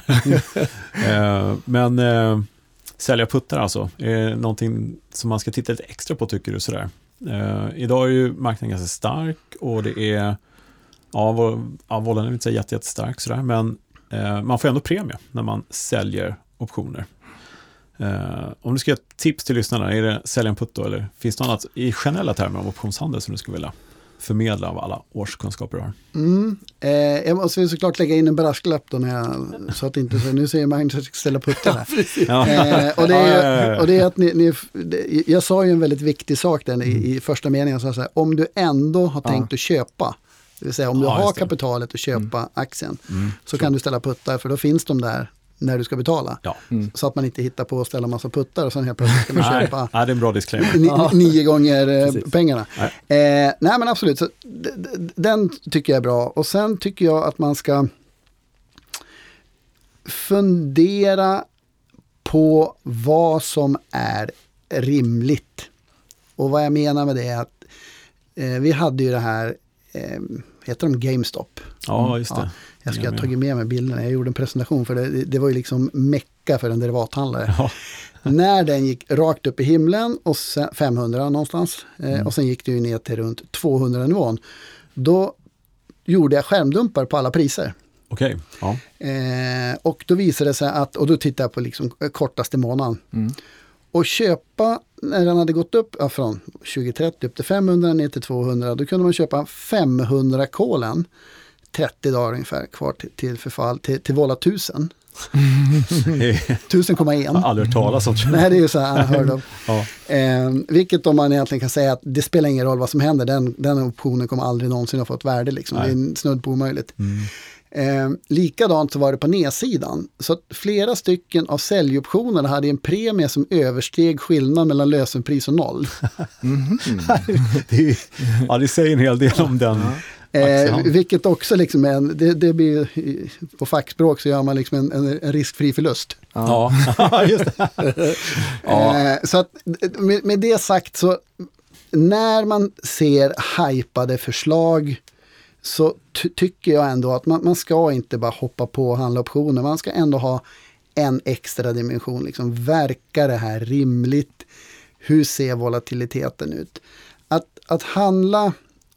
*laughs* Eh, Men uh, sälja puttar alltså, är någonting som man ska titta lite extra på tycker du sådär? Eh, idag är ju marknaden ganska stark och det är, ja, ja volen är inte så jätte, jättestark sådär, men eh, man får ändå premie när man säljer optioner. Eh, om du ska ge ett tips till lyssnarna, är det sälja en putt då, eller finns det något annat i generella termer om optionshandel som du skulle vilja förmedla av alla årskunskaper du har? Mm. Eh, jag måste såklart lägga in en brasklapp då när jag, så att inte, så nu säger Magnus att jag ska ställa puttar här. *laughs* Ja. Eh, och, det Ja, ja, är, ja. och det är att ni, ni, det- jag sa ju en väldigt viktig sak där i, i första meningen. Så här, om du ändå har tänkt att köpa, det vill säga om du Ja, har kapitalet att köpa aktien, Mm. så kan du ställa puttar för då finns de där när du ska betala. Ja. Så att man inte hittar på att ställa massa puttar och sen helt plötsligt ska man köpa nej, det är en bra disclaimer. ni, nio gånger eh, pengarna. Nej. Eh, nej men absolut, så, den tycker jag är bra. Och sen tycker jag att man ska fundera på vad som är rimligt. Och vad jag menar med det är att eh, vi hade ju det här, eh, heter de GameStop? Ja, just det. Ja, jag ska ha tagit med mig bilderna, jag gjorde en presentation för det, det var ju liksom mecka för en derivathandlare. Ja. *laughs* När den gick rakt upp i himlen, och sen, 500 någonstans, eh, Mm. och sen gick det ju ner till runt 200 nivån. Då gjorde jag skärmdumpar på alla priser. Okej, ja. Eh, och då visade det sig att, och då tittade jag på liksom kortaste månaden. Mm. Och köpa, när den hade gått upp ja, från 2030 upp till 500 ner till 200, då kunde man köpa 500 kolen 30 dagar ungefär kvar till, till förfall, till, till Vola 1000. *laughs* Jag 1000,1. har aldrig hört talas om det. Nej, det är ju så här unheard of. *laughs* Ja. Eh, vilket om man egentligen kan säga att det spelar ingen roll vad som händer, den, den optionen kommer aldrig någonsin att få ett värde. Liksom. Det är snudd på omöjligt. Mm. Eh, likadant så var det på nedsidan. Så att flera stycken av säljoptionerna hade en premie som översteg skillnaden mellan lösenpris och noll. *laughs* Det, är, ja, det säger en hel del om den Eh, vilket också liksom är en, det, det blir, på fackspråk så gör man liksom en, en, en riskfri förlust. Ja, *laughs* just det. *laughs* Ja. Eh, så att med, med det sagt så när man ser hypade förslag så ty- tycker jag ändå att man, man ska inte bara hoppa på och handla optioner. Man ska ändå ha en extra dimension. Liksom, verkar det här rimligt? Hur ser volatiliteten ut? Att, att handla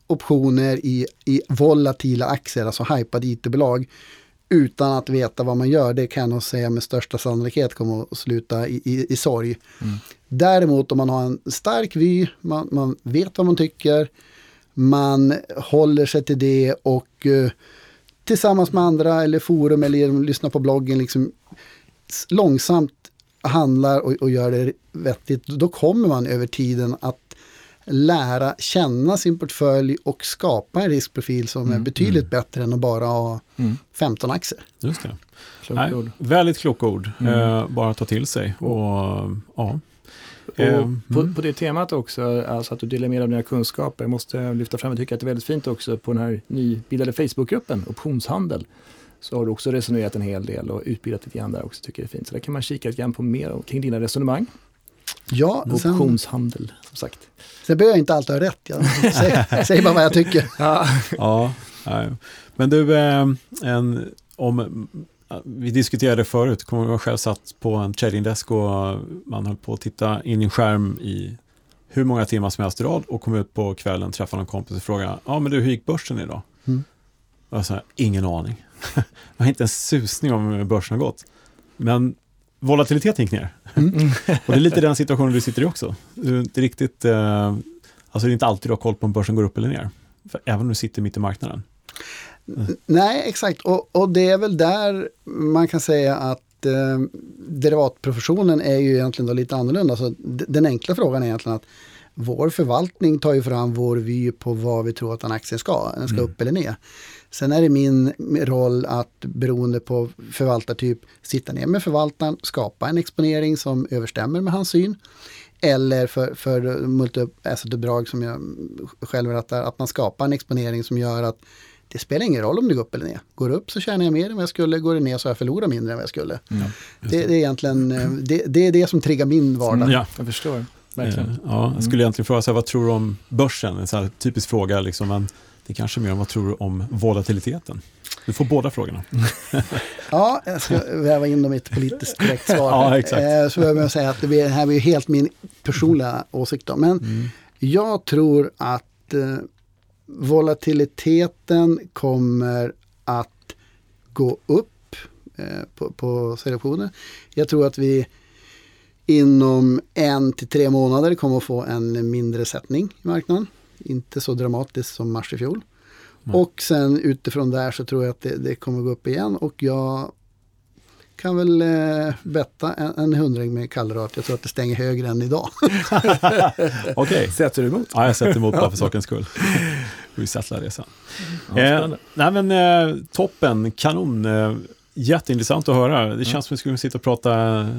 optioner i, i volatila aktier, alltså hypade IT-bolag, utan att veta vad man gör, det kan jag nog säga med största sannolikhet kommer att sluta i, i, i sorg. Däremot om man har en stark vy, man, man vet vad man tycker, man håller sig till det och eh, tillsammans med andra eller forum eller genom att lyssna på bloggen liksom långsamt handlar och, och gör det vettigt, då kommer man över tiden att lära känna sin portfölj och skapa en riskprofil som är betydligt bättre än att bara ha Mm. 15 aktier. Just det. Kloka Nej, väldigt kloka ord. Mm. Eh, bara ta till sig. Och, ja. Och Eh, på, mm. på det temat också, alltså att du delar med dig av dina kunskaper, jag måste lyfta fram, jag tycker att det är väldigt fint också på den här nybildade Facebookgruppen, optionshandel, så har du också resonerat en hel del och utbildat lite grann där också, tycker jag är fint. Så där kan man kika lite grann på mer om- kring dina resonemang. Ja, sen, Optionshandel, som sagt. sen behöver jag inte alltid ha rätt. Jag *laughs* säger, säger bara vad jag tycker. Ja. Ja, nej. men du, eh, en, om, vi diskuterade förut, kommer jag själv satt på en tradingdesk och man höll på att titta in i en skärm i hur många timmar som helst i rad och kom ut på kvällen, träffade någon kompis och frågade, ja men du, hur gick börsen idag? Mm. Och jag sa, ingen aning. *laughs* jag har inte en susning om hur börsen har gått. Men volatiliteten gick ner. *laughs* och det är lite den situationen du sitter i också. Du inte riktigt, eh, alltså det är inte alltid du har koll på om börsen går upp eller ner. För även om du sitter mitt i marknaden. Nej, exakt. Och, och det är väl där man kan säga att eh, derivatprofessionen är ju egentligen då lite annorlunda. Så den enkla frågan är egentligen att vår förvaltning tar ju fram vår vy på vad vi tror att en aktie ska. Den ska Mm. upp eller ner. Sen är det min roll att beroende på förvaltartyp sitta ner med förvaltaren, skapa en exponering som överstämmer med hans syn. Eller för, för multi-asset-uppdrag som jag själv rattar, att man skapar en exponering som gör att det spelar ingen roll om det går upp eller ner. Går det upp så tjänar jag mer än vad jag skulle, går det ner så har jag förlorat mindre än vad jag skulle. Det, det är egentligen eh, det, det, är det som triggar min vardag. Ja. Jag förstår, verkligen. Eh, Ja, jag skulle egentligen fråga, så här, vad tror du om börsen? En så här typisk fråga, liksom, men det är kanske mer om vad tror du om volatiliteten? Du får båda frågorna. *laughs* Ja, jag ska väva in dem i ett politiskt korrekt svar. Ja, exakt. Eh, Så behöver jag säga att det här blir helt min personliga åsikt. Då. Men Mm. jag tror att volatiliteten kommer att gå upp eh, på, på selektioner. Jag tror att vi inom en till tre månader kommer att få en mindre sättning i marknaden. Inte så dramatiskt som mars i fjol. Nej. Och sen utifrån där så tror jag att det, det kommer gå upp igen och jag kan väl eh, betta en, en hundring med att jag tror att det stänger högre än idag. *laughs* Okej, Sätter du emot? ja, jag sätter emot bara för sakens skull. *laughs* Vi settlar det sen. Ja, Eh, nej men eh, toppen, kanon. Eh, jätteintressant att höra. Det känns som att vi skulle sitta och prata.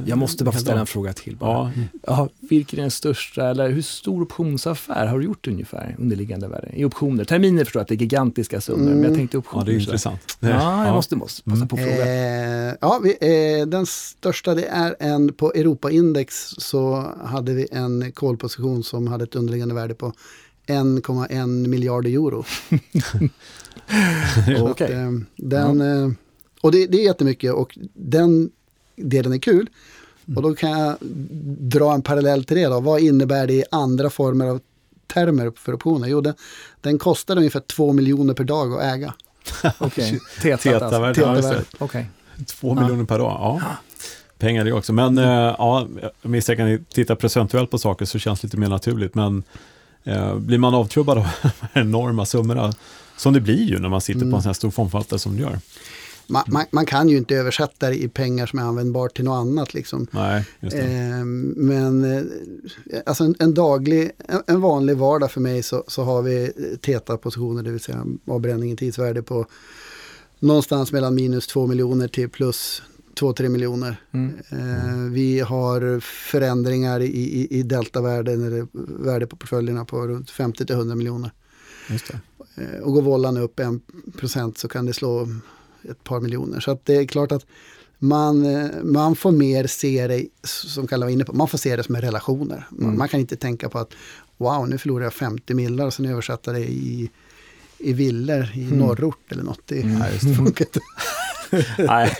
Jag måste bara få ställa en fråga till bara. Ja, Ja, vilken är den största, eller hur stor optionsaffär har du gjort ungefär, underliggande värde? I optioner, terminer förstår jag att det är gigantiska summor, men jag tänkte ja, optioner. det är intressant. Ja, jag måste, måste passa på att fråga. Eh, ja, vi, eh, den största det är en på Europaindex så hade vi en kolposition som hade ett underliggande värde på 1,1 miljarder euro. *laughs* Så Okej. att, eh, den, eh, och det, det är jättemycket och den delen är kul. Och då kan jag dra en parallell till det. Då. Vad innebär det i andra former av termer för optioner? Jo, den, den kostar ungefär 2 miljoner per dag att äga. *laughs* Okej, *laughs* tetat alltså. Teta-värde, ja, just det. Teta-värde. Okej. Två miljoner per dag, ja. Pengar det också. Men eh, ja, jag misstänker att ni tittar procentuellt på saker så känns det lite mer naturligt. Men blir man avtrubbad av de *laughs* enorma summorna, som det blir ju när man sitter på en sån här stor fondförvaltare som du gör. Man, man, man kan ju inte översätta det i pengar som är användbart till något annat. Liksom. Nej. Ehm, men eh, alltså en, en daglig, en, en vanlig vardag för mig så, så har vi TETA-positioner, det vill säga avbränning i tidsvärde på någonstans mellan minus 2 miljoner till plus 2-3 miljoner. Mm. Eh, vi har förändringar i, i, i deltavärden eller värde på portföljerna på runt 50-100 miljoner. Just. Eh, och går vållan upp 1% så kan det slå ett par miljoner. Så det är klart att man, eh, man får mer se det, som Kalle var inne på, man får se det som relationer. Man, Mm. man kan inte tänka på att wow, nu förlorar jag 50 millar och sen översätta det i, i villor i Mm. norrort eller något. Det, Mm. Nej, *laughs* det. funkar inte. *laughs* Nej.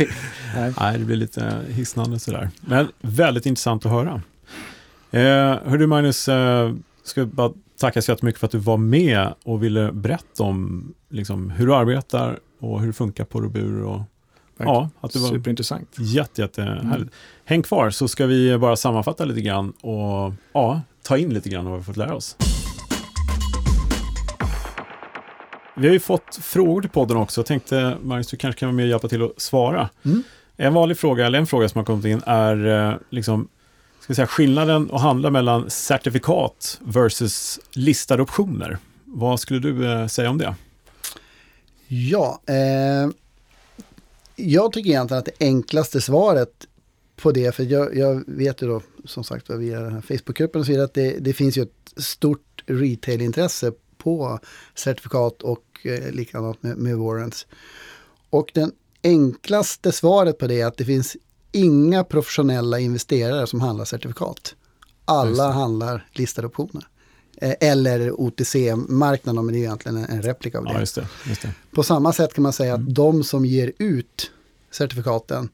Nej. Det blir lite hisnande sådär. Men väldigt intressant att höra. Eh, hör du Magnus, eh, ska bara tacka så jättemycket för att du var med och ville berätta om liksom, hur du arbetar och hur det funkar på Robur och ja, att det var Superintressant. jätte, jätte härligt. Häng kvar så ska vi bara sammanfatta lite grann och ja, ta in lite grann av vad vi fått lära oss. Vi har ju fått frågor till podden också. Jag tänkte, Magnus, du kanske kan vara med och hjälpa till att svara. Mm. En vanlig fråga, eller en fråga som har kommit in, är eh, liksom, ska säga, skillnaden att handla mellan certifikat versus listade optioner. Vad skulle du eh, säga om det? Ja, eh, jag tycker egentligen att det enklaste svaret på det, för jag, jag vet ju då som sagt via den här Facebookgruppen och så vidare att det, det finns ju ett stort retailintresse på certifikat och eh, likadant med, med warrants. Och den enklaste svaret på det är att det finns inga professionella investerare som handlar certifikat. Alla handlar listade optioner. Eh, eller OTC-marknaden, men det är egentligen en, en replika av det. Ja, just det. Just det. På samma sätt kan man säga Mm. att de som ger ut certifikaten,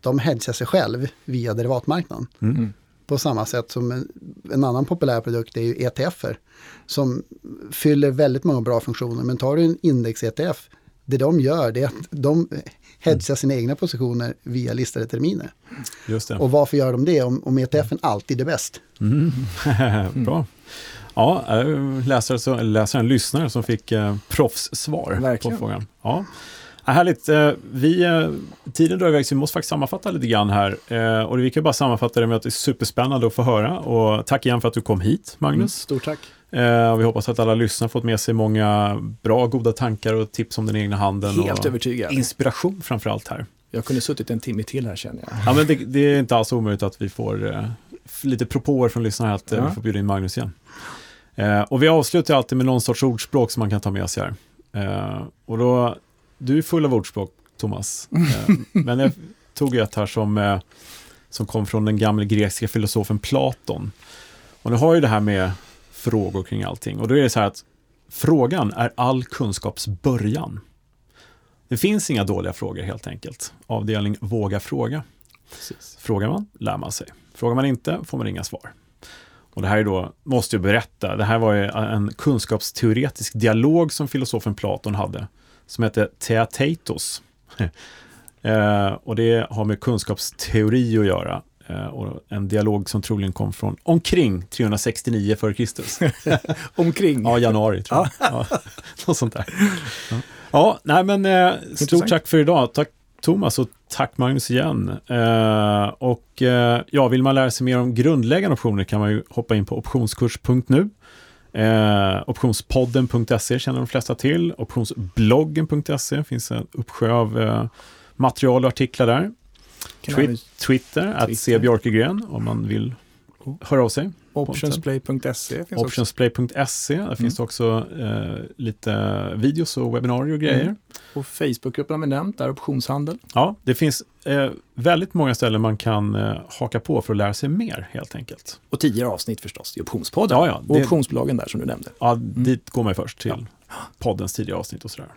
de hedgar sig själv via derivatmarknaden. Mm. På samma sätt som en, en annan populär produkt är ju ETFer som fyller väldigt många bra funktioner. Men tar du en index-ETF, det de gör det är att de hedgar sina egna positioner via listade terminer. Just det. Och varför gör de det om, om ETFen alltid är bäst? Mm. *laughs* Bra. Ja, läsare, så, eller läsare, en lyssnare som fick eh, proffssvar Verkligen. på frågan. Ja. Härligt. Eh, vi, eh, tiden drar iväg så vi måste faktiskt sammanfatta lite grann här. Eh, och vi kan bara sammanfatta det med att det är superspännande att få höra. Och tack igen för att du kom hit, Magnus. Stort tack. Och vi hoppas att alla lyssnare fått med sig många bra, goda tankar och tips om den egna handeln. Helt och övertygad. inspiration framför allt här. Jag kunde suttit en timme till här känner jag. Ja, men det, det är inte alls omöjligt att vi får lite propåer från lyssnarna här att Ja. vi får bjuda in Magnus igen. Och vi avslutar alltid med någon sorts ordspråk som man kan ta med sig här. Och då, du är full av ordspråk, Thomas. Eh, men jag tog ett här som, eh, som kom från den gamla grekiska filosofen Platon. Och nu har ju det här med frågor kring allting. Och då är det så här att frågan är all kunskaps början. Det finns inga dåliga frågor helt enkelt. Avdelning våga fråga. Frågar man, lär man sig. Frågar man inte, får man inga svar. Och det här är då, måste jag berätta, det här var ju en kunskapsteoretisk dialog som filosofen Platon hade, som hette Theatetos. *laughs* eh, och det har med kunskapsteori att göra. Eh, och en dialog som troligen kom från omkring 369 f.Kr. *laughs* Omkring. Ja, januari tror jag. Ja, *laughs* något sånt där. Ja, ja nej men eh, stort tack för idag. Tack Thomas och tack Magnus igen. Eh, och eh, ja, vill man lära sig mer om grundläggande optioner kan man ju hoppa in på optionskurs.nu. Eh, optionspodden.se känner de flesta till. Optionsbloggen.se finns en uppsjö av eh, material och artiklar där. Twi- även- Twitter, att Twitter. se Björkegren om man vill höra av sig. Optionsplay.se finns också. Optionsplay.se, där finns det också eh, lite videos och webbinarier och grejer. Mm. Och Facebookgruppen har vi nämnt, där optionshandel. Ja, det finns eh, väldigt många ställen man kan eh, haka på för att lära sig mer helt enkelt. Och tidigare avsnitt förstås i Optionspodden. Ja, ja, Och det- optionsbloggen där som du nämnde. Ja, dit går man ju först till poddens tidiga avsnitt och sådär.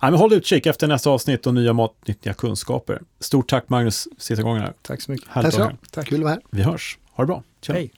Ja, men håll utkik efter nästa avsnitt och nya matnyttiga kunskaper. Stort tack Magnus, sista gången här. Tack så mycket. Härligt Tack så mycket. Kul att vara här. Vi hörs. Ha det bra. Tja. Hej.